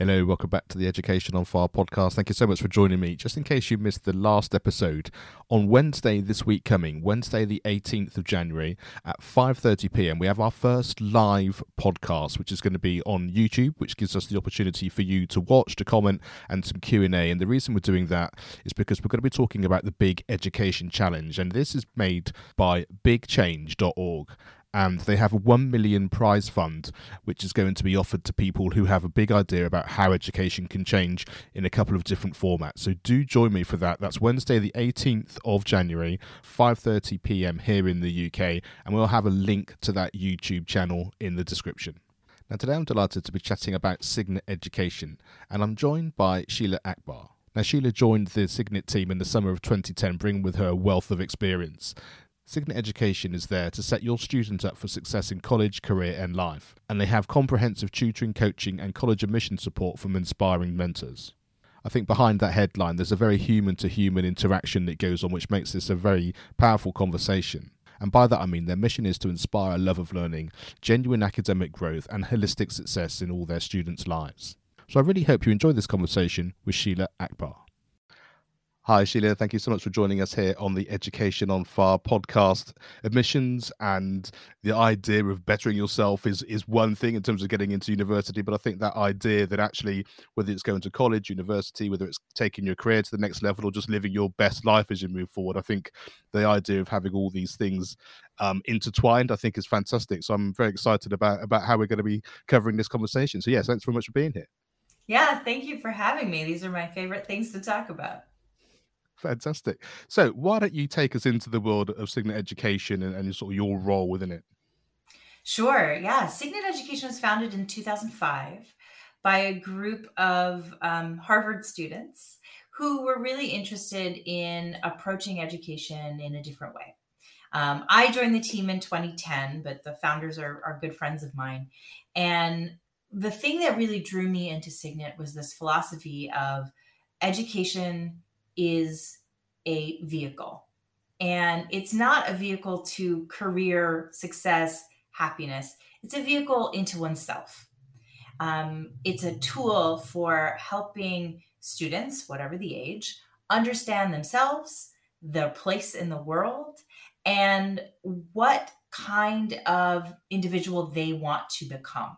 Hello, welcome back to the Education on Fire podcast. Thank you so much for joining me. Just in case you missed the last episode, on Wednesday this week coming, Wednesday the 18th of January at 5:30 p.m., we have our first live podcast which is going to be on YouTube, which gives us the opportunity for you to watch, to comment and some Q&A. And the reason we're doing that is because we're going to be talking about the Big Education Challenge and this is made by bigchange.org and they have a 1 million prize fund which is going to be offered to people who have a big idea about how education can change in a couple of different formats so do join me for that that's wednesday the 18th of january 5:30 p.m. here in the UK and we'll have a link to that YouTube channel in the description now today I'm delighted to be chatting about Signet Education and I'm joined by Sheila Akbar now, Sheila joined the Signet team in the summer of 2010, bringing with her a wealth of experience. Signet Education is there to set your students up for success in college, career, and life, and they have comprehensive tutoring, coaching, and college admission support from inspiring mentors. I think behind that headline, there's a very human to human interaction that goes on, which makes this a very powerful conversation. And by that I mean their mission is to inspire a love of learning, genuine academic growth, and holistic success in all their students' lives. So I really hope you enjoy this conversation with Sheila Akbar. Hi, Sheila. Thank you so much for joining us here on the Education on Fire podcast. Admissions and the idea of bettering yourself is is one thing in terms of getting into university, but I think that idea that actually, whether it's going to college, university, whether it's taking your career to the next level or just living your best life as you move forward, I think the idea of having all these things um, intertwined, I think, is fantastic. So I'm very excited about about how we're going to be covering this conversation. So yes, thanks very much for being here. Yeah, thank you for having me. These are my favorite things to talk about. Fantastic. So, why don't you take us into the world of Signet Education and, and sort of your role within it? Sure. Yeah. Signet Education was founded in 2005 by a group of um, Harvard students who were really interested in approaching education in a different way. Um, I joined the team in 2010, but the founders are, are good friends of mine. And the thing that really drew me into Signet was this philosophy of education is a vehicle. And it's not a vehicle to career success, happiness. It's a vehicle into oneself. Um, it's a tool for helping students, whatever the age, understand themselves, their place in the world, and what kind of individual they want to become,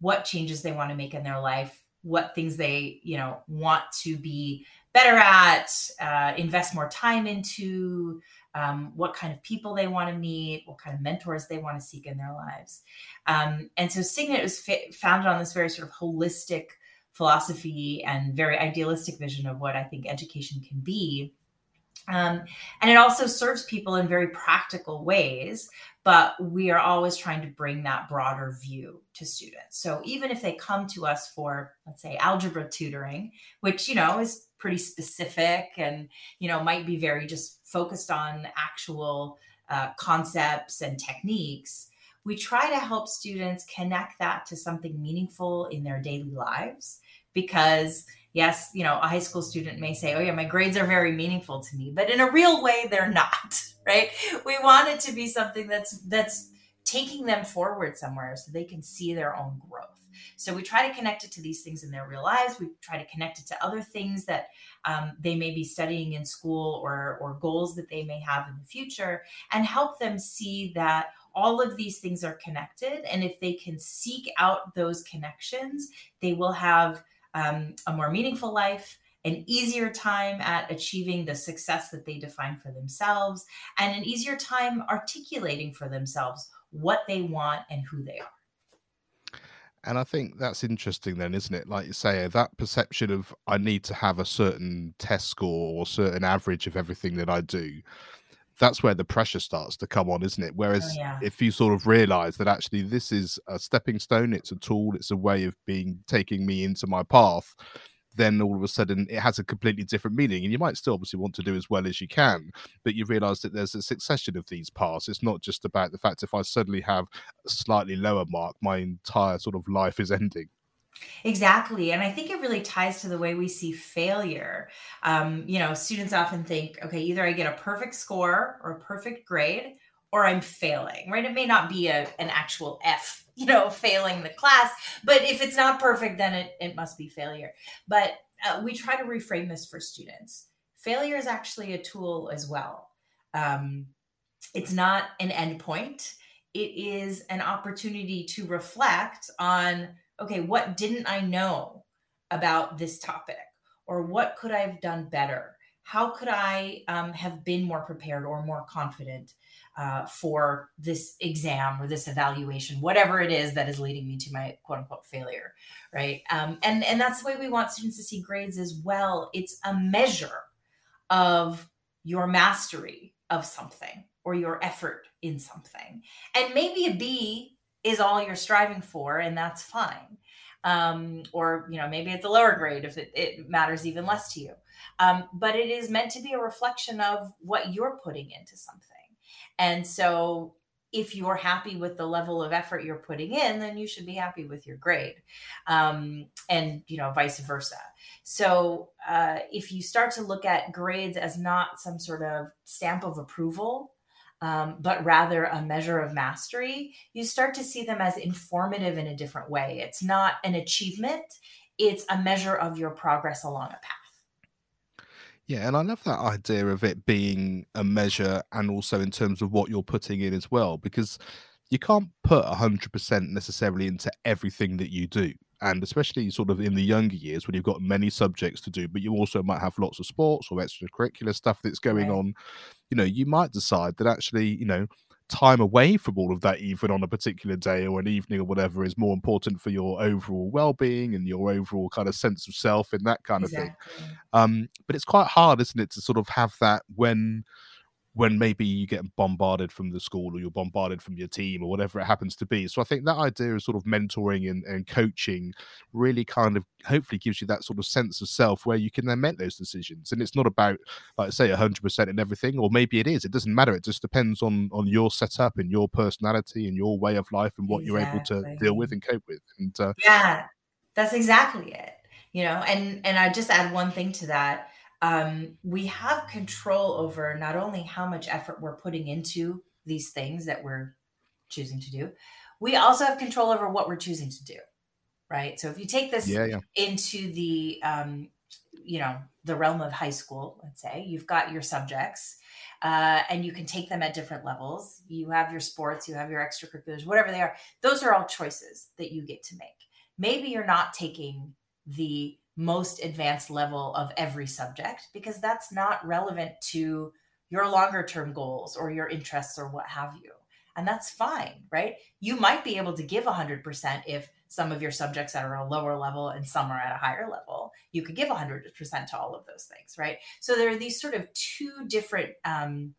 what changes they want to make in their life, what things they, you know, want to be better at, uh, invest more time into, um, what kind of people they want to meet, what kind of mentors they want to seek in their lives. Um, and so Signet was founded on this very sort of holistic philosophy and very idealistic vision of what I think education can be. Um, and it also serves people in very practical ways, but we are always trying to bring that broader view to students. So even if they come to us for, let's say, algebra tutoring, which, you know, is pretty specific and you know might be very just focused on actual uh, concepts and techniques we try to help students connect that to something meaningful in their daily lives because yes you know a high school student may say oh yeah my grades are very meaningful to me but in a real way they're not right? We want it to be something that's that's taking them forward somewhere so they can see their own growth so we try to connect it to these things in their real lives. We try to connect it to other things that um, they may be studying in school or, or goals that they may have in the future and help them see that all of these things are connected. And if they can seek out those connections, they will have um, a more meaningful life an easier time at achieving the success that they define for themselves, and an easier time articulating for themselves what they want and who they are. And I think that's interesting, then, isn't it? Like you say, that perception of I need to have a certain test score or certain average of everything that I do. That's where the pressure starts to come on, isn't it? Whereas oh, yeah. if you sort of realize that actually this is a stepping stone, it's a tool, it's a way of being taking me into my path, then all of a sudden it has a completely different meaning. And you might still obviously want to do as well as you can, but you realize that there's a succession of these paths. It's not just about the fact if I suddenly have a slightly lower mark, my entire sort of life is ending. Exactly. And I think it really ties to the way we see failure. Um, you know, students often think, okay, either I get a perfect score or a perfect grade, or I'm failing, right? It may not be a, an actual F you know, failing the class. But if it's not perfect, then it, it must be failure. But uh, we try to reframe this for students. Failure is actually a tool as well. Um, it's not an endpoint. It is an opportunity to reflect on, okay, what didn't I know about this topic? Or what could I have done better? How could I um, have been more prepared or more confident? uh, for this exam or this evaluation, whatever it is that is leading me to my quote unquote failure, right? Um, and and that's the way we want students to see grades as well. It's a measure of your mastery of something or your effort in something, and maybe a B is all you're striving for, and that's fine. Um, or you know maybe it's a lower grade if it, it matters even less to you. Um, but it is meant to be a reflection of what you're putting into something and so if you're happy with the level of effort you're putting in, then you should be happy with your grade, um, and you know vice versa. So uh, if you start to look at grades as not some sort of stamp of approval, um, but rather a measure of mastery, you start to see them as informative in a different way. It's not an achievement; it's a measure of your progress along a path. Yeah, and I love that idea of it being a measure and also in terms of what you're putting in as well, because you can't put 100% necessarily into everything that you do. And especially sort of in the younger years when you've got many subjects to do, but you also might have lots of sports or extracurricular stuff that's going right. on. You know, you might decide that actually, you know, time away from all of that even on a particular day or an evening or whatever is more important for your overall well-being and your overall kind of sense of self and that kind exactly. of thing um but it's quite hard isn't it to sort of have that when when maybe you get bombarded from the school or you're bombarded from your team or whatever it happens to be. So I think that idea of sort of mentoring and, and coaching really kind of hopefully gives you that sort of sense of self where you can then make those decisions. And it's not about, like I say, 100% in everything, or maybe it is. It doesn't matter. It just depends on on your setup and your personality and your way of life and what exactly. you're able to deal with and cope with. And uh, yeah, that's exactly it. You know, and and I just add one thing to that um, we have control over not only how much effort we're putting into these things that we're choosing to do, we also have control over what we're choosing to do. Right. So if you take this yeah, yeah. into the, um, you know, the realm of high school, let's say you've got your subjects uh, and you can take them at different levels. You have your sports, you have your extracurriculars, whatever they are. Those are all choices that you get to make. Maybe you're not taking the most advanced level of every subject because that's not relevant to your longer term goals or your interests or what have you. And that's fine, right? You might be able to give 100% if some of your subjects are a lower level and some are at a higher level. You could give 100% to all of those things, right? So there are these sort of two different um,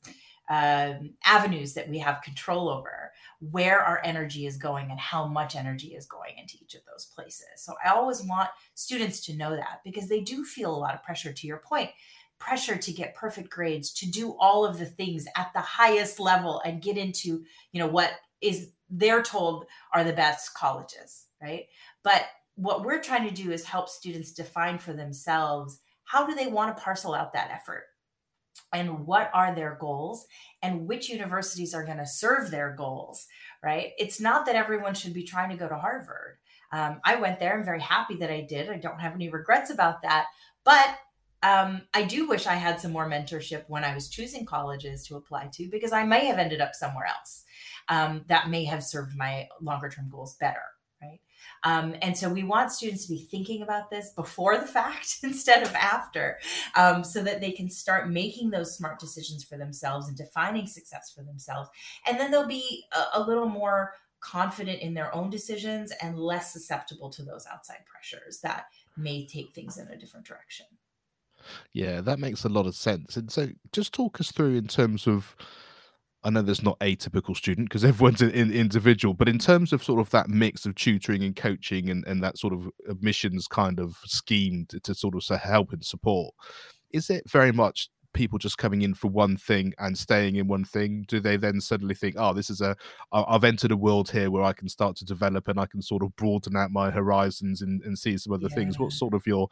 uh, avenues that we have control over where our energy is going and how much energy is going into each of those places. So I always want students to know that because they do feel a lot of pressure. To your point pressure to get perfect grades to do all of the things at the highest level and get into you know what is they're told are the best colleges right? But what we're trying to do is help students define for themselves how do they want to parcel out that effort and what are their goals and which universities are going to serve their goals right it's not that everyone should be trying to go to harvard um, i went there i'm very happy that i did i don't have any regrets about that but um, i do wish i had some more mentorship when i was choosing colleges to apply to because i may have ended up somewhere else um, that may have served my longer term goals better right? Um, and so we want students to be thinking about this before the fact instead of after, um, so that they can start making those smart decisions for themselves and defining success for themselves. And then they'll be a, a little more confident in their own decisions and less susceptible to those outside pressures that may take things in a different direction. Yeah, that makes a lot of sense. And so just talk us through in terms of I know there's not a typical student because everyone's an individual, but in terms of sort of that mix of tutoring and coaching and, and that sort of admissions kind of scheme to, to sort of help and support, is it very much people just coming in for one thing and staying in one thing? Do they then suddenly think, oh, this is a, I've entered a world here where I can start to develop and I can sort of broaden out my horizons and, and see some other yeah. things? What's sort of your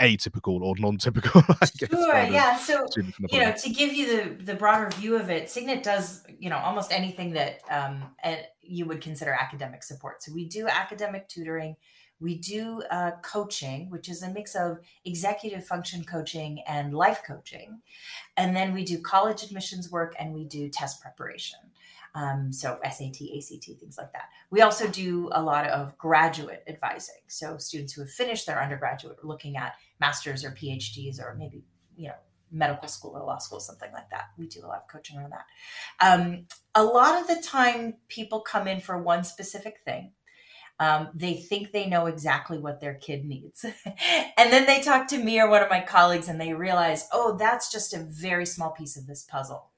atypical or non-typical I guess, sure yeah so you know to give you the the broader view of it signet does you know almost anything that um you would consider academic support. So we do academic tutoring we do uh, coaching which is a mix of executive function coaching and life coaching and then we do college admissions work and we do test preparation um, so SAT, ACT, things like that. We also do a lot of graduate advising. So students who have finished their undergraduate are looking at masters or PhDs or maybe, you know, medical school or law school, something like that. We do a lot of coaching around that. Um, a lot of the time, people come in for one specific thing. Um, they think they know exactly what their kid needs. and then they talk to me or one of my colleagues and they realize, oh, that's just a very small piece of this puzzle.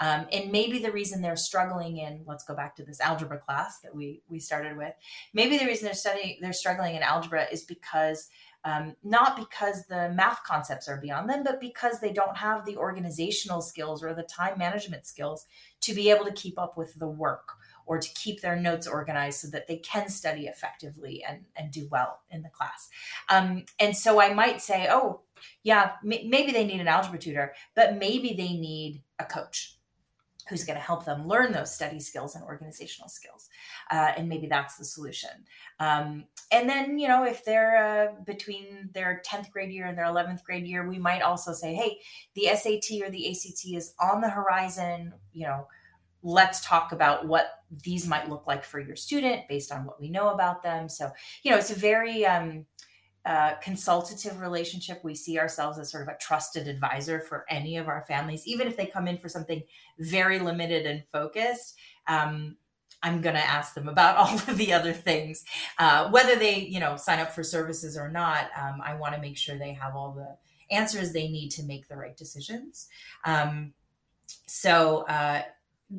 Um, and maybe the reason they're struggling in let's go back to this algebra class that we we started with. Maybe the reason they're studying they're struggling in algebra is because um, not because the math concepts are beyond them, but because they don't have the organizational skills or the time management skills to be able to keep up with the work or to keep their notes organized so that they can study effectively and, and do well in the class. Um, and so I might say, oh, yeah, m- maybe they need an algebra tutor, but maybe they need a coach who's going to help them learn those study skills and organizational skills. Uh, and maybe that's the solution. Um, and then, you know, if they're uh, between their 10th grade year and their 11th grade year, we might also say, hey, the SAT or the ACT is on the horizon, you know. Let's talk about what these might look like for your student based on what we know about them. So, you know, it's a very um, consultative relationship. We see ourselves as sort of a trusted advisor for any of our families, even if they come in for something very limited and focused. Um, I'm going to ask them about all of the other things, uh, whether they, you know, sign up for services or not. Um, I want to make sure they have all the answers they need to make the right decisions. Um, so, uh,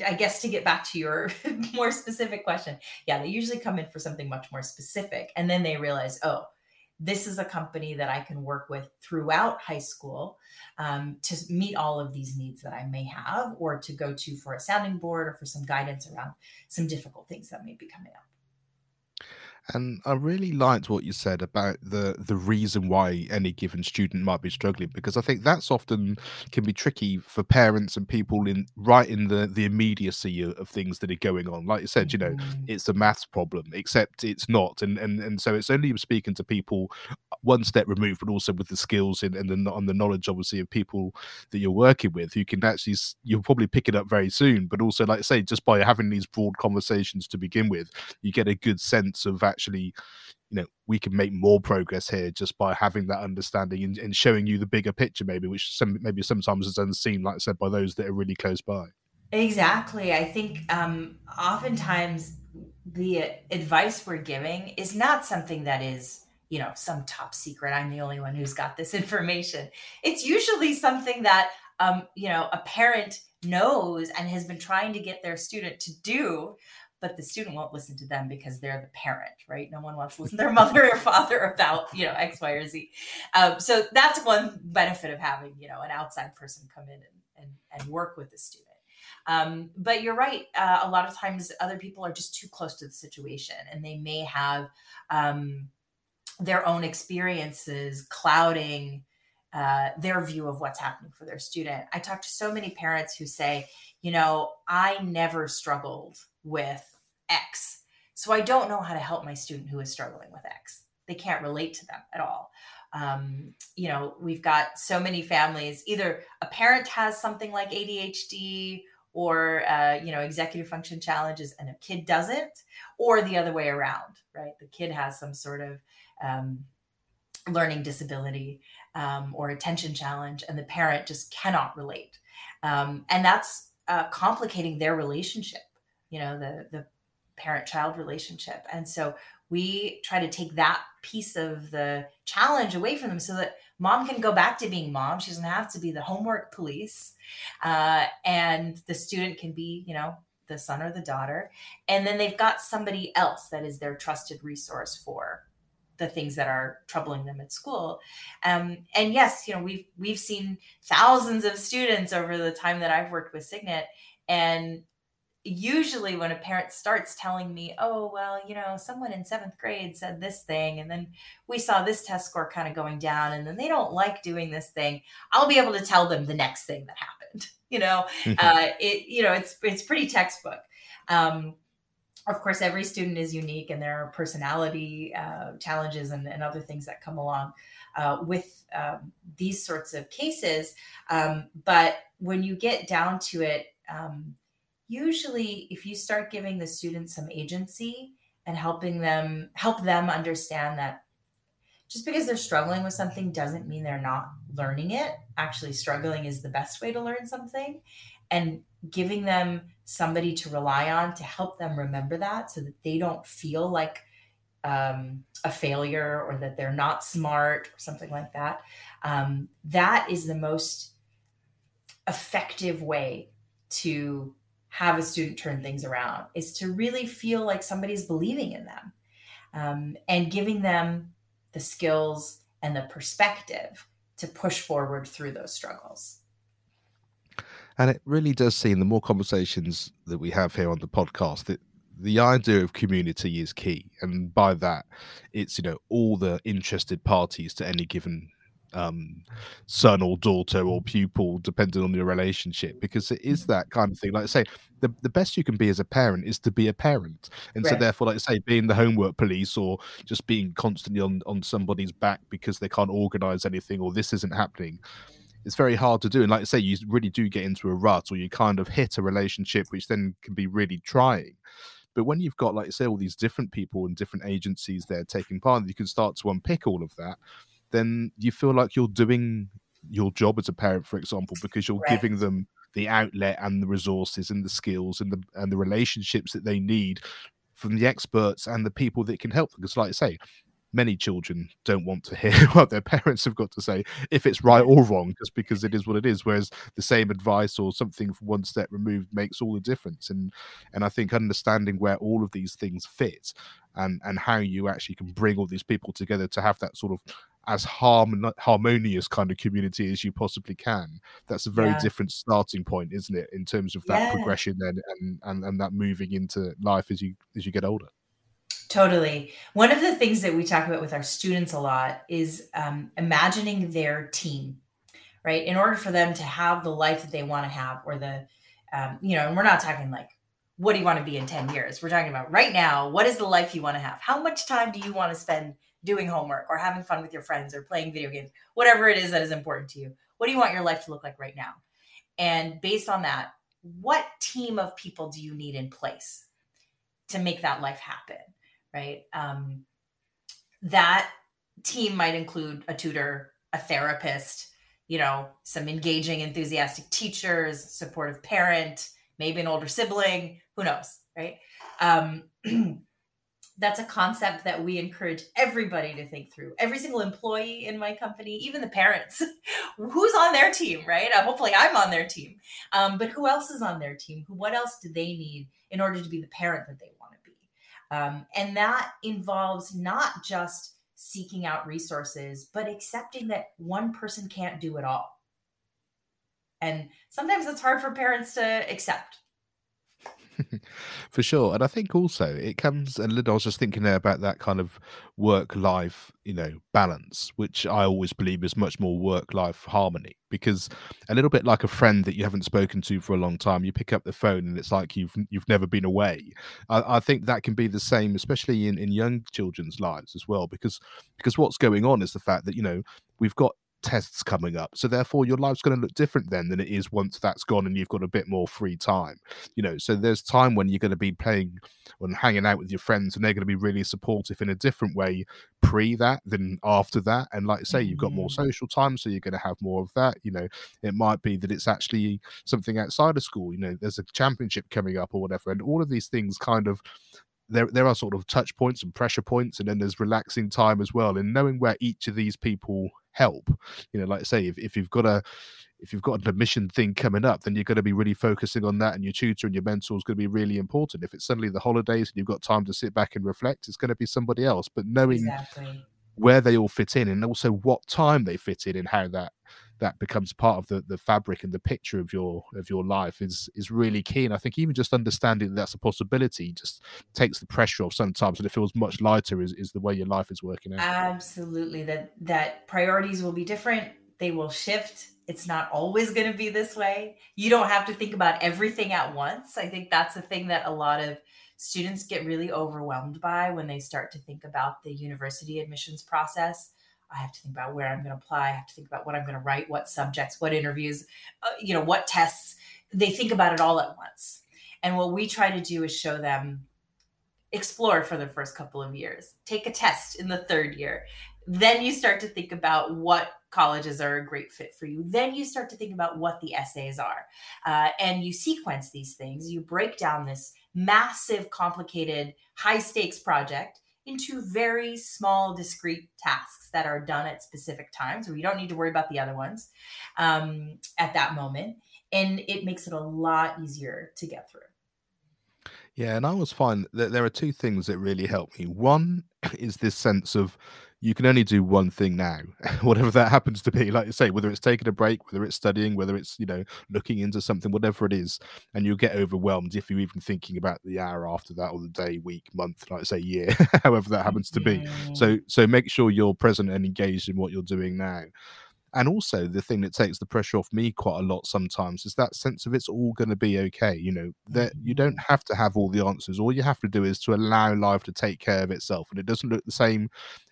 I guess to get back to your more specific question, yeah, they usually come in for something much more specific, and then they realize, oh, this is a company that I can work with throughout high school um, to meet all of these needs that I may have, or to go to for a sounding board or for some guidance around some difficult things that may be coming up. And I really liked what you said about the the reason why any given student might be struggling because I think that's often can be tricky for parents and people in right in the the immediacy of, of things that are going on. Like you said, you know, mm-hmm. it's a maths problem, except it's not, and and and so it's only speaking to people one step removed, but also with the skills and, and the on the knowledge, obviously, of people that you're working with, who can actually you'll probably pick it up very soon. But also, like I say, just by having these broad conversations to begin with, you get a good sense of actually you know we can make more progress here just by having that understanding and, and showing you the bigger picture maybe which some maybe sometimes is unseen like i said by those that are really close by. Exactly. I think um oftentimes the advice we're giving is not something that is you know some top secret i'm the only one who's got this information. It's usually something that um you know a parent knows and has been trying to get their student to do but the student won't listen to them because they're the parent, right? No one wants to listen to their mother or father about, you know, X, Y, or Z. Um, so that's one benefit of having, you know, an outside person come in and, and, and work with the student. Um, but you're right. Uh, a lot of times other people are just too close to the situation and they may have um, their own experiences clouding uh, their view of what's happening for their student. I talk to so many parents who say, you know, I never struggled with X. So I don't know how to help my student who is struggling with X. They can't relate to them at all. Um, you know, we've got so many families, either a parent has something like ADHD or uh, you know executive function challenges and a kid doesn't or the other way around right the kid has some sort of um, learning disability um, or attention challenge and the parent just cannot relate um, and that's uh, complicating their relationship you know the the parent child relationship. And so we try to take that piece of the challenge away from them so that mom can go back to being mom. She doesn't have to be the homework police uh, and the student can be you know the son or the daughter. And then they've got somebody else that is their trusted resource for the things that are troubling them at school. Um, and yes you know we've we've seen thousands of students over the time that i've worked with signet and usually when a parent starts telling me, oh, well, you know, someone in seventh grade said this thing, and then we saw this test score kind of going down, and then they don't like doing this thing, I'll be able to tell them the next thing that happened. You know, uh, it, you know, it's, it's pretty textbook. Um, of course, every student is unique and there are personality uh, challenges and, and, other things that come along uh, with um, these sorts of cases. Um, but when you get down to it, um, usually if you start giving the students some agency and helping them help them understand that just because they're struggling with something doesn't mean they're not learning it. Actually struggling is the best way to learn something. And giving them somebody to rely on to help them remember that so that they don't feel like um, a failure or that they're not smart or something like that um, that is the most effective way to have a student turn things around is to really feel like somebody's believing in them um, and giving them the skills and the perspective to push forward through those struggles. And it really does seem the more conversations that we have here on the podcast that the idea of community is key. And by that, it's, you know, all the interested parties to any given um, son or daughter or pupil, depending on your relationship, because it is that kind of thing. Like I say, the, the best you can be as a parent is to be a parent. And right. so therefore, like I say, being the homework police or just being constantly on, on somebody's back because they can't organize anything or this isn't happening. It's very hard to do. And like I say, you really do get into a rut or you kind of hit a relationship, which then can be really trying. But when you've got, like I say, all these different people and different agencies there taking part, you can start to unpick all of that then you feel like you're doing your job as a parent, for example, because you're right. giving them the outlet and the resources and the skills and the and the relationships that they need from the experts and the people that can help them. Because, like I say, many children don't want to hear what their parents have got to say, if it's right or wrong, just because it is what it is. Whereas the same advice or something one step removed makes all the difference. And and I think understanding where all of these things fit and and how you actually can bring all these people together to have that sort of as harmon- harmonious kind of community as you possibly can. That's a very yeah. different starting point, isn't it, in terms of that yeah. progression and, and and and that moving into life as you as you get older. Totally. One of the things that we talk about with our students a lot is um, imagining their team, right? In order for them to have the life that they want to have, or the, um, you know, and we're not talking like, what do you want to be in 10 years? We're talking about right now, what is the life you want to have? How much time do you want to spend doing homework or having fun with your friends or playing video games, whatever it is that is important to you. What do you want your life to look like right now? And based on that, what team of people do you need in place to make that life happen? Right. Um, that team might include a tutor, a therapist, you know, some engaging, enthusiastic teachers, supportive parent, maybe an older sibling, who knows, right? Um, that's a concept that we encourage everybody to think through. Every single employee in my company, even the parents, who's on their team, right? Uh, hopefully, I'm on their team. Um, but who else is on their team? Who? What else do they need in order to be the parent that they want to be? Um, and that involves not just seeking out resources, but accepting that one person can't do it all. And sometimes it's hard for parents to accept For sure. And I think also it comes a little, I was just thinking there about that kind of work life, you know, balance, which I always believe is much more work life harmony. Because a little bit like a friend that you haven't spoken to for a long time, you pick up the phone and it's like you've you've never been away. I, I think that can be the same, especially in, in young children's lives as well, because because what's going on is the fact that, you know, we've got tests coming up. So therefore your life's going to look different then than it is once that's gone and you've got a bit more free time. You know, so there's time when you're going to be playing and hanging out with your friends and they're going to be really supportive in a different way pre that than after that. And like I say, you've got more Mm-hmm. social time, so you're going to have more of that. You know, it might be that it's actually something outside of school. You know, there's a championship coming up or whatever. And all of these things kind of there there are sort of touch points and pressure points, and then there's relaxing time as well. And knowing where each of these people help, you know, like I say, if, if you've got a if you've got an admission thing coming up, then you're going to be really focusing on that, and your tutor and your mentor is going to be really important. If it's suddenly the holidays and you've got time to sit back and reflect, it's going to be somebody else. But knowing Exactly. where they all fit in, and also what time they fit in, and how that that becomes part of the the fabric and the picture of your of your life is is really key. And I think even just understanding that that's a possibility just takes the pressure off sometimes, and it feels much lighter. Is is the way your life is working out. Absolutely. That that priorities will be different. They will shift. It's not always going to be this way. You don't have to think about everything at once. I think that's the thing that a lot of students get really overwhelmed by when they start to think about the university admissions process. I have to think about where I'm going to apply. I have to think about what I'm going to write, what subjects, what interviews, uh, you know, what tests. They think about it all at once. And what we try to do is show them explore for the first couple of years, take a test in the third year. Then you start to think about what colleges are a great fit for you. Then you start to think about what the essays are. Uh, and you sequence these things. You break down this massive, complicated, high stakes project into very small, discrete tasks that are done at specific times where you don't need to worry about the other ones um, at that moment. And it makes it a lot easier to get through. Yeah, and I always find that there are two things that really help me. One is this sense of you can only do one thing now, whatever that happens to be. Like you say, whether it's taking a break, whether it's studying, whether it's you know looking into something, whatever it is, and you'll get overwhelmed if you're even thinking about the hour after that, or the day, week, month, like I say, year, however that happens to be. So so make sure you're present and engaged in what you're doing now. And also the thing that takes the pressure off me quite a lot sometimes is that sense of it's all going to be okay. You know, that you don't Mhm. have to have all the answers. All you have to do is to allow life to take care of itself. And it doesn't look the same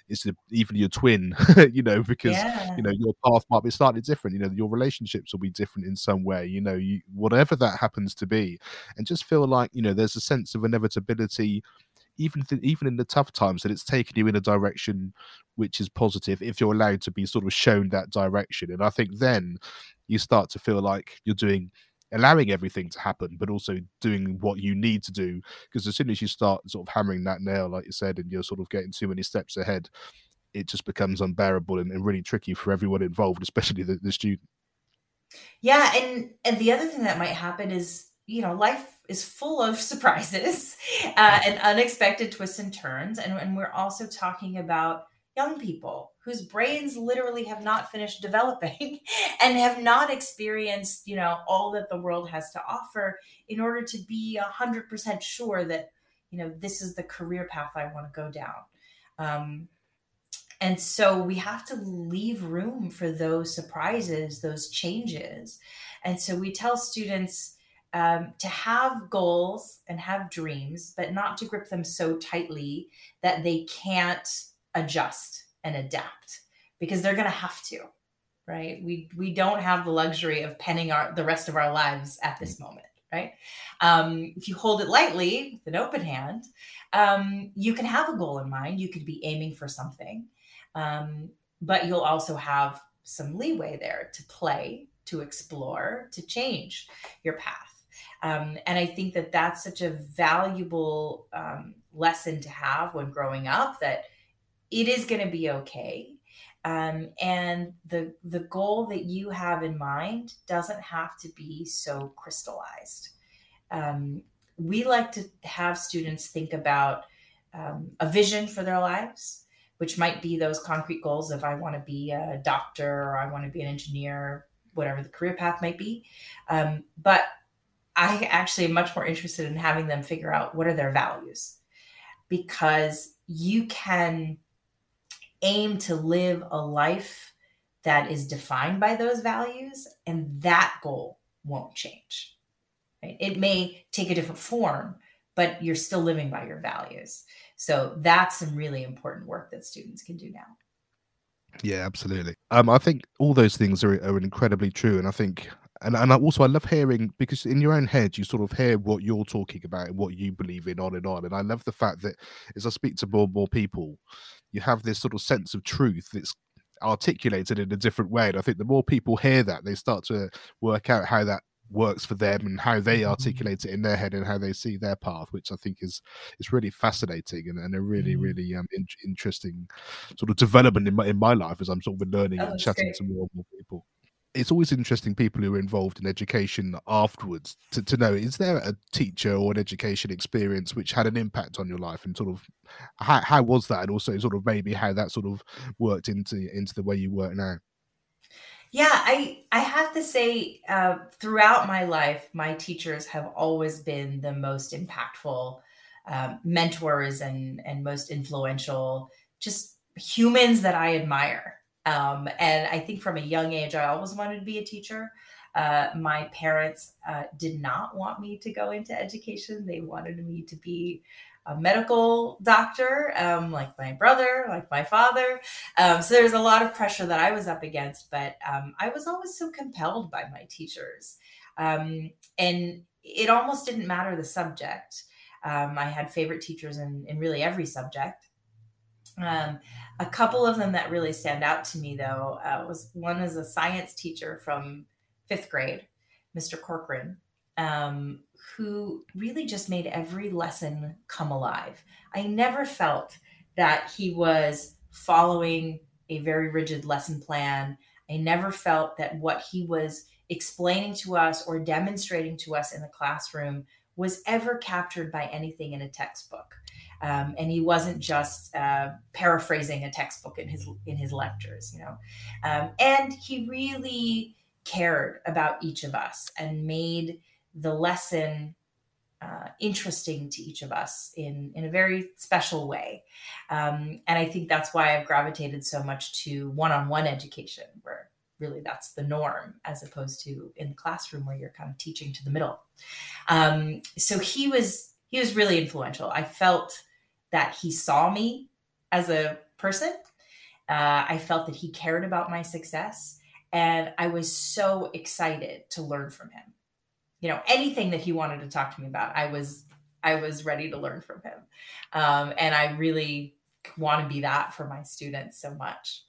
the- even your twin, you know, because yeah. you know your path might be slightly different you know your relationships will be different in some way you know you whatever that happens to be and just feel like you know there's a sense of inevitability even th- even in the tough times that it's taken you in a direction which is positive if you're allowed to be sort of shown that direction and i think then you start to feel like you're doing allowing everything to happen but also doing what you need to do because as soon as you start sort of hammering that nail like you said and you're sort of getting too many steps ahead it just becomes unbearable and, and really tricky for everyone involved especially the, the student. Yeah, and and the other thing that might happen is, you know, life is full of surprises uh, and unexpected twists and turns, and and we're also talking about young people whose brains literally have not finished developing and have not experienced, you know, all that the world has to offer in order to be a hundred percent sure that, you know, this is the career path I want to go down. Um, and so we have to leave room for those surprises, those changes. And so we tell students um, to have goals and have dreams, but not to grip them so tightly that they can't adjust and adapt because they're going to have to. Right? We we don't have the luxury of penning our the rest of our lives at this moment. Right? Um, if you hold it lightly with an open hand, um, you can have a goal in mind. You could be aiming for something um, but you'll also have some leeway there to play, to explore, to change your path. Um, and I think that that's such a valuable um, lesson to have when growing up that it is going to be okay. Um, and the the goal that you have in mind doesn't have to be so crystallized. Um, we like to have students think about um, a vision for their lives, which might be those concrete goals of I want to be a doctor or I want to be an engineer, whatever the career path might be. Um, but I actually am much more interested in having them figure out what are their values because you can aim to live a life that is defined by those values and that goal won't change. Right? It may take a different form, but you're still living by your values. So that's some really important work that students can do now. Yeah, absolutely. Um, I think all those things are are incredibly true, and I think and and I also I love hearing because in your own head you sort of hear what you're talking about and what you believe in on and on. And I love the fact that as I speak to more and more people, you have this sort of sense of truth that's articulated in a different way. And I think the more people hear that, they start to work out how that works for them and how they mm-hmm. articulate it in their head and how they see their path, which I think is is really fascinating and, and a really mm. really um, in, interesting sort of development in my in my life as I'm sort of learning oh, and chatting great. to more and more people. It's always interesting people who are involved in education afterwards to, to know is there a teacher or an education experience which had an impact on your life and sort of how, how was that and also sort of maybe how that sort of worked into into the way you work now. Yeah, I I have to say, uh, throughout my life, my teachers have always been the most impactful um, mentors and and most influential, just humans that I admire. Um, and I think from a young age, I always wanted to be a teacher. Uh, my parents uh, did not want me to go into education; they wanted me to be a medical doctor, um, like my brother, like my father. Um, so there's a lot of pressure that I was up against, but um, I was always so compelled by my teachers. Um, and it almost didn't matter the subject. Um, I had favorite teachers in, in really every subject. Um, a couple of them that really stand out to me, though, uh, was one is a science teacher from fifth grade, Mr. Corcoran. Um, who really just made every lesson come alive. I never felt that he was following a very rigid lesson plan. I never felt that what he was explaining to us or demonstrating to us in the classroom was ever captured by anything in a textbook. Um, and he wasn't just uh, paraphrasing a textbook in his in his lectures, you know. Um, and he really cared about each of us and made the lesson uh, interesting to each of us in in a very special way um, and i think that's why i've gravitated so much to one-on-one education where really that's the norm as opposed to in the classroom where you're kind of teaching to the middle. Um, so he was he was really influential. I felt that he saw me as a person. Uh, i felt that he cared about my success and i was so excited to learn from him. You know anything that he wanted to talk to me about i was i was ready to learn from him. Um, and i really want to be that for my students so much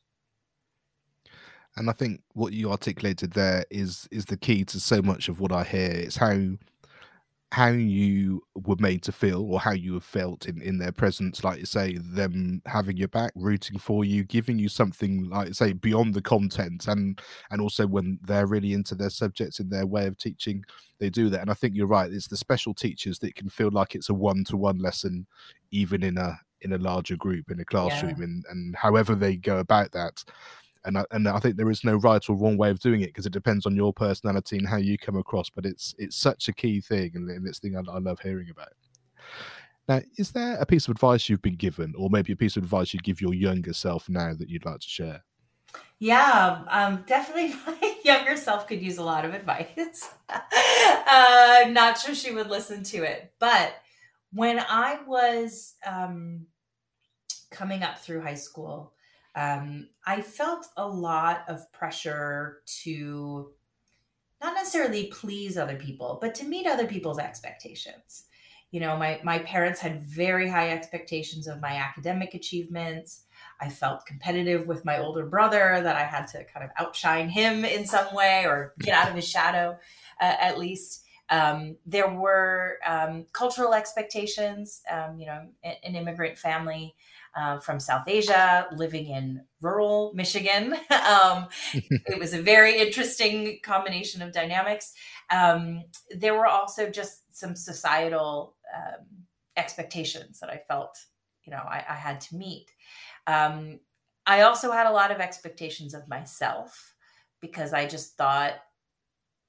and i think what you articulated there is is the key to so much of what i hear. It's how how you were made to feel or how you have felt in, in their presence like you say them having your back rooting for you giving you something like say beyond the content and and also when they're really into their subjects in their way of teaching they do that. And i think you're right it's the special teachers that can feel like it's a one-to-one lesson even in a in a larger group in a classroom yeah. and and however they go about that and I, and I think there is no right or wrong way of doing it because it depends on your personality and how you come across. But it's it's such a key thing, and, and it's the thing I, I love hearing about. Now, is there a piece of advice you've been given, or maybe a piece of advice you'd give your younger self now that you'd like to share? Yeah, um, definitely my younger self could use a lot of advice. uh, I'm not sure she would listen to it. But when I was um, coming up through high school, um, I felt a lot of pressure to not necessarily please other people, but to meet other people's expectations. You know, my, my parents had very high expectations of my academic achievements. I felt competitive with my older brother that I had to kind of outshine him in some way or get out of his shadow, uh, at least. Um, there were um, cultural expectations. Um, you know, an immigrant family uh, from South Asia, living in rural Michigan. um, it was a very interesting combination of dynamics. Um, there were also just some societal um, expectations that I felt, you know, I, I had to meet. Um, I also had a lot of expectations of myself because I just thought,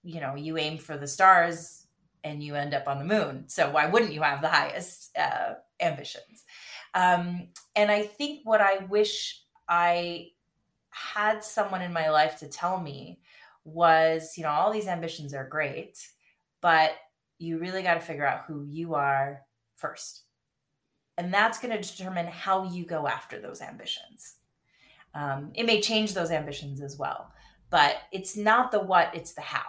you know, you aim for the stars and you end up on the moon. So why wouldn't you have the highest uh, ambitions? Um, and I think what I wish I had someone in my life to tell me was, you know, all these ambitions are great, but you really got to figure out who you are first. And that's going to determine how you go after those ambitions. Um, it may change those ambitions as well, but it's not the what, it's the how.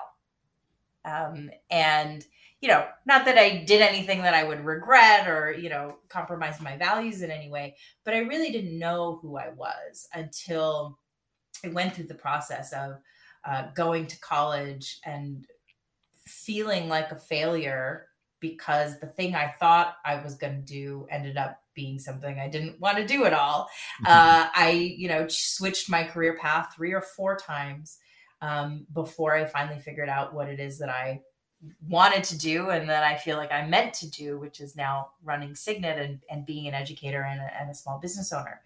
Um, and you know, not that I did anything that I would regret or, you know, compromise my values in any way, but I really didn't know who I was until I went through the process of uh, going to college and feeling like a failure because the thing I thought I was going to do ended up being something I didn't want to do at all. Mm-hmm. Uh, I, you know, switched my career path three or four times um, before I finally figured out what it is that I wanted to do and that I feel like I meant to do, which is now running Signet and, and being an educator and a, and a small business owner.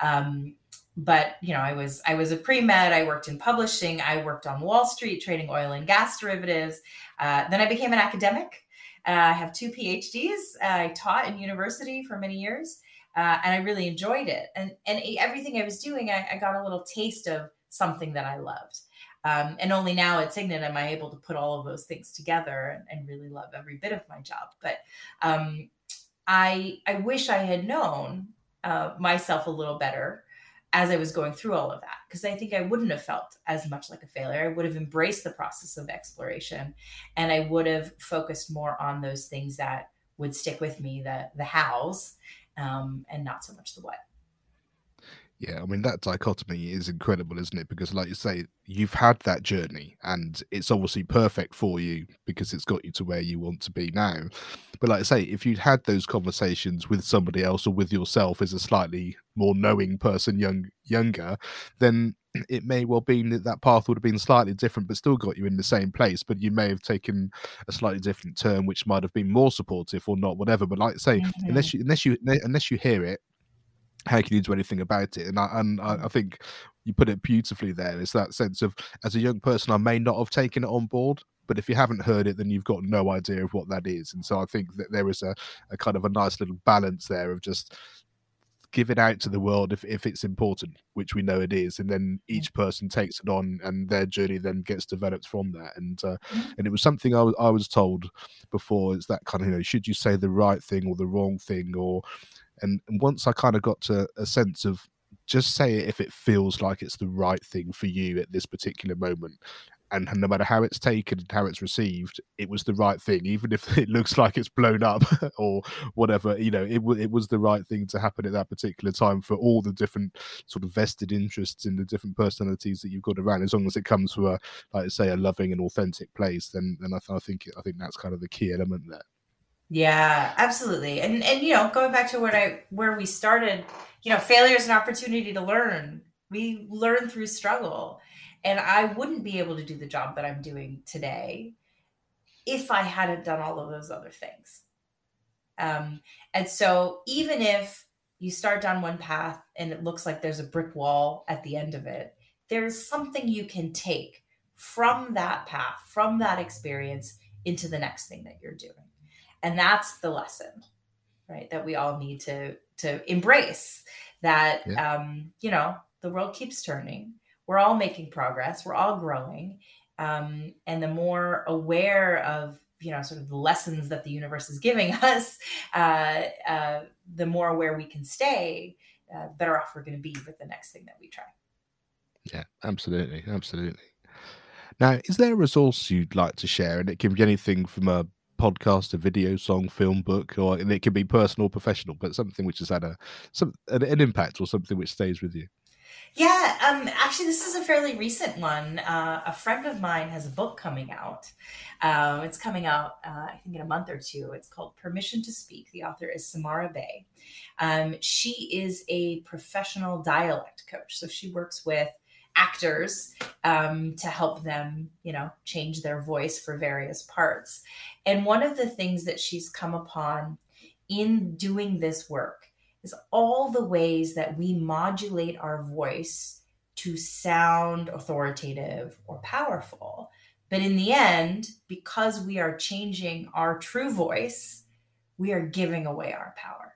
Um, but you know, I was I was a pre med. I worked in publishing. I worked on Wall Street trading oil and gas derivatives. Uh, then I became an academic. Uh, I have two PhDs. Uh, I taught in university for many years, uh, and I really enjoyed it. And and everything I was doing, I, I got a little taste of something that I loved. Um, and only now at Signet am I able to put all of those things together and, and really love every bit of my job. But um, I I wish I had known uh, myself a little better as I was going through all of that because I think I wouldn't have felt as much like a failure. I would have embraced the process of exploration, and I would have focused more on those things that would stick with me the the hows um, and not so much the what. Yeah, I mean that dichotomy is incredible, isn't it? Because, like you say, you've had that journey, and it's obviously perfect for you because it's got you to where you want to be now. But, like I say, if you'd had those conversations with somebody else or with yourself as a slightly more knowing person, young younger, then it may well be that that path would have been slightly different, but still got you in the same place. But you may have taken a slightly different turn, which might have been more supportive or not, whatever. But like I say, mm-hmm. unless you unless you unless you hear it how can you do anything about it? And I, and I, I think you put it beautifully there. It's that sense of, as a young person, I may not have taken it on board, but if you haven't heard it, then you've got no idea of what that is. And so I think that there is a, a kind of a nice little balance there of just give it out to the world if, if it's important, which we know it is, and then each person takes it on, and their journey then gets developed from that. And uh, and it was something I was I was told before. It's that kind of you know, should you say the right thing or the wrong thing, or and, once I kind of got to a sense of just say it if it feels like it's the right thing for you at this particular moment. And no matter how it's taken and how it's received, it was the right thing, even if it looks like it's blown up or whatever. You know, it it was the right thing to happen at that particular time for all the different sort of vested interests in the different personalities that you've got around. As long as it comes from a, like I say, a loving and authentic place, then then I, I think I think that's kind of the key element there. Yeah, absolutely. And and you know, going back to what I where we started, you know, failure is an opportunity to learn. We learn through struggle. And I wouldn't be able to do the job that I'm doing today if I hadn't done all of those other things. Um, and so even if you start down one path and it looks like there's a brick wall at the end of it, there's something you can take from that path, from that experience into the next thing that you're doing and that's the lesson right that we all need to to embrace that yeah. um you know the world keeps turning we're all making progress we're all growing um and the more aware of you know sort of the lessons that the universe is giving us uh, uh the more aware we can stay uh, better off we're going to be with the next thing that we try yeah absolutely absolutely now, is there a resource you'd like to share? And it can be anything from a podcast, a video, song, film, book, or it can be personal, professional, but something which has had a some an, an impact or something which stays with you. Yeah, um, actually, this is a fairly recent one. Uh, a friend of mine has a book coming out. Um, it's coming out, uh, I think, in a month or two. It's called Permission to Speak. The author is Samara Bay. Um, she is a professional dialect coach. So she works with actors um, to help them, you know, change their voice for various parts. And one of the things that she's come upon in doing this work is all the ways that we modulate our voice to sound authoritative or powerful. But in the end, because we are changing our true voice, we are giving away our power.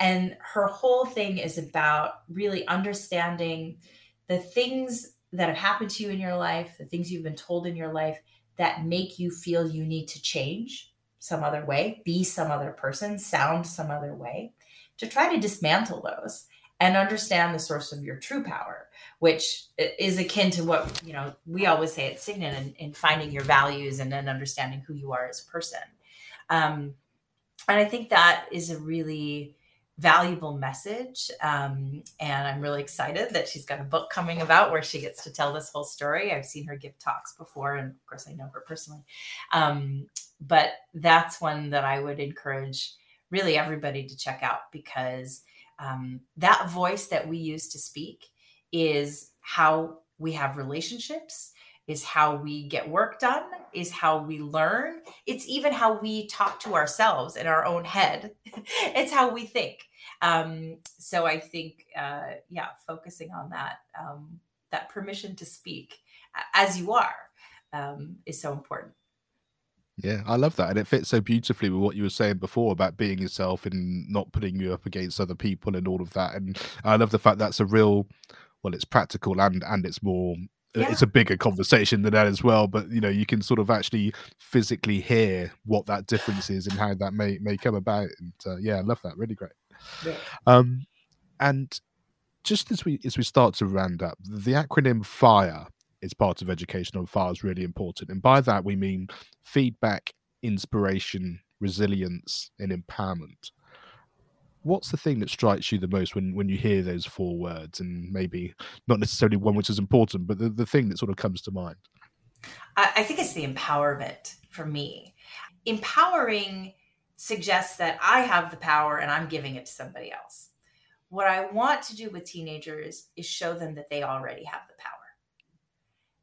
And her whole thing is about really understanding the things that have happened to you in your life, the things you've been told in your life that make you feel you need to change some other way, be some other person, sound some other way, to try to dismantle those and understand the source of your true power which is akin to what you know we always say at signet in, in finding your values and then understanding who you are as a person. Um, and i think that is a really valuable message um, and i'm really excited that she's got a book coming about where she gets to tell this whole story. I've seen her give talks before and of course i know her personally. Um, but that's one that i would encourage really everybody to check out because um, that voice that we use to speak is how we have relationships is how we get work done is how we learn it's even how we talk to ourselves in our own head it's how we think um, so i think uh, yeah focusing on that um, that permission to speak as you are um, is so important yeah, I love that. And it fits so beautifully with what you were saying before about being yourself and not putting you up against other people and all of that. And I love the fact that's a real well, it's practical and and it's more yeah. it's a bigger conversation than that as well. But you know, you can sort of actually physically hear what that difference is and how that may may come about. And uh, yeah, I love that. Really great. Yeah. Um, and just as we as we start to round up, the acronym FIRE is part of education on FIRE is really important, and by that we mean feedback, inspiration, resilience, and empowerment what's the thing that strikes you the most when when you hear those four words? And maybe not necessarily one which is important but the, the thing that sort of comes to mind. I think it's the empowerment for me. Empowering suggests that i have the power and i'm giving it to somebody else. What i want to do with teenagers is show them that they already have the power.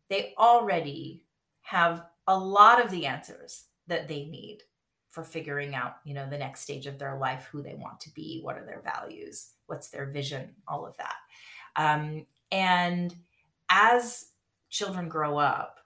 They already have a lot of the answers that they need for figuring out you know the next stage of their life who they want to be what are their values what's their vision all of that. Um, and as children grow up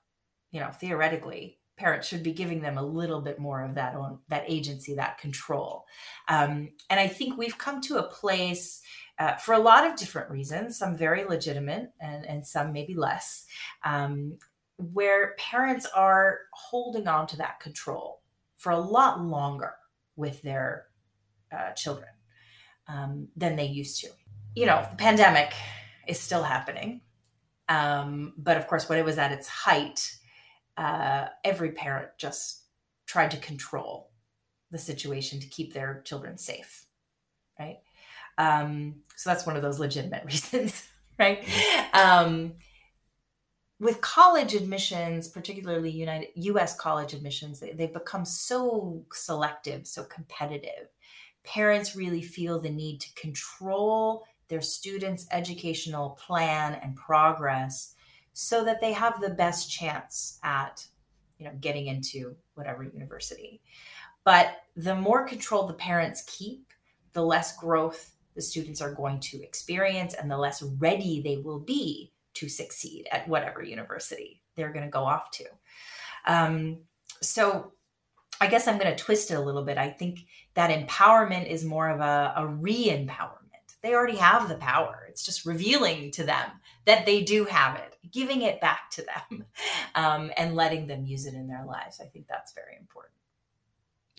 you know theoretically parents should be giving them a little bit more of that on that agency that control. Um, and i think we've come to a place uh, for a lot of different reasons some very legitimate and, and some maybe less um, where parents are holding on to that control for a lot longer with their uh, children um, than they used to. You know, the pandemic is still happening. Um, but of course, when it was at its height, uh, every parent just tried to control the situation to keep their children safe, right? Um, so that's one of those legitimate reasons, right? Um, with college admissions, particularly United US college admissions, they, they've become so selective, so competitive. Parents really feel the need to control their students' educational plan and progress so that they have the best chance at you know getting into whatever university but the more control the parents keep the less growth the students are going to experience and the less ready they will be to succeed at whatever university they're going to go off to. Um, so I guess I'm going to twist it a little bit. I think that empowerment is more of a, a re empowerment. They already have the power. It's just revealing to them that they do have it, giving it back to them, um, and letting them use it in their lives. I think that's very important.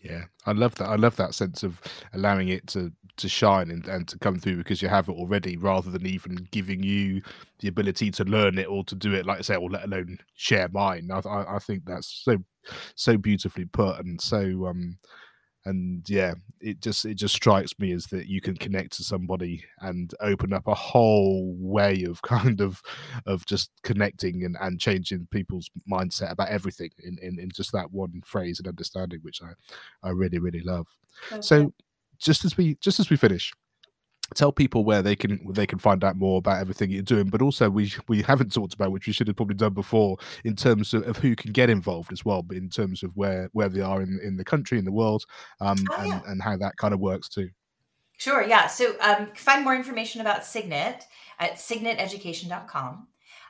Yeah, I love that. I love that sense of allowing it to to shine and, and to come through because you have it already, rather than even giving you the ability to learn it or to do it, like I say, or let alone share mine. I, I, I think that's so so beautifully put and so um and yeah it just it just strikes me as that you can connect to somebody and open up a whole way of kind of of just connecting and, and changing people's mindset about everything in, in in just that one phrase and understanding which i i really really love okay. so just as we just as we finish tell people where they can they can find out more about everything you're doing but also we we haven't talked about which we should have probably done before in terms of, of who can get involved as well but in terms of where where they are in in the country in the world um oh, and, yeah. and how that kind of works too. Sure yeah. So um find more information about signet at signeteducation.com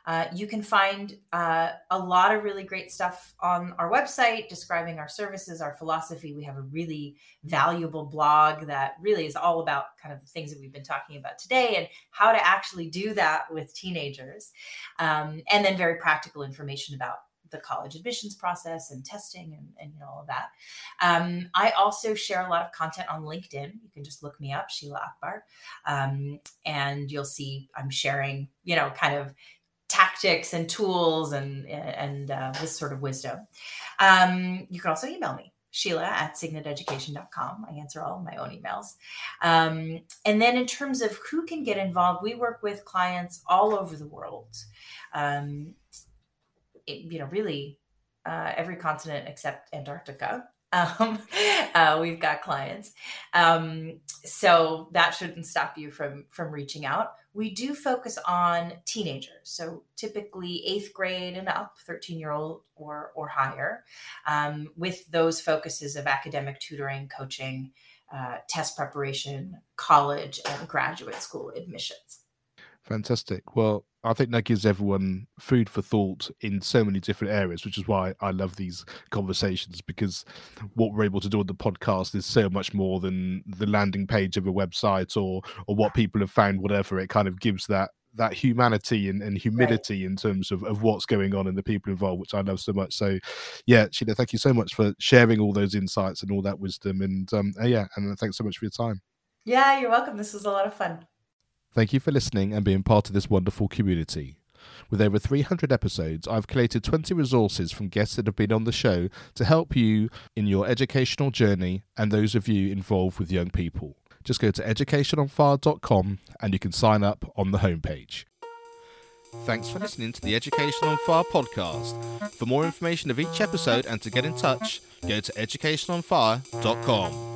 uh, you can find uh, a lot of really great stuff on our website describing our services, our philosophy. We have a really valuable blog that really is all about kind of the things that we've been talking about today and how to actually do that with teenagers. Um, and then very practical information about the college admissions process and testing and, and you know all of that. Um, I also share a lot of content on LinkedIn. You can just look me up, Sheila Akbar, um, and you'll see I'm sharing you know kind of tactics and tools and and uh, this sort of wisdom. Um, you can also email me Sheila at signeteducation.com. I answer all my own emails. Um, and then in terms of who can get involved, we work with clients all over the world. Um, it, you know, really uh, every continent except Antarctica. Um, uh, we've got clients, um, so that shouldn't stop you from from reaching out. We do focus on teenagers, so typically eighth grade and up, thirteen year old or or higher, um, with those focuses of academic tutoring, coaching, uh, test preparation, college, and graduate school admissions. Fantastic. Well, I think that gives everyone food for thought in so many different areas, which is why I love these conversations because what we're able to do on the podcast is so much more than the landing page of a website or or what people have found, whatever. It kind of gives that that humanity and, and humility right. in terms of, of what's going on and the people involved, which I love so much. So, yeah, Sheila, thank you so much for sharing all those insights and all that wisdom. And um, uh, yeah, and thanks so much for your time. Yeah, you're welcome. This was a lot of fun. Thank you for listening and being part of this wonderful community. With over 300 episodes, I've collated 20 resources from guests that have been on the show to help you in your educational journey and those of you involved with young people. Just go to educationonfire.com and you can sign up on the homepage. Thanks for listening to the Education on Fire podcast. For more information of each episode and to get in touch, go to educationonfire.com.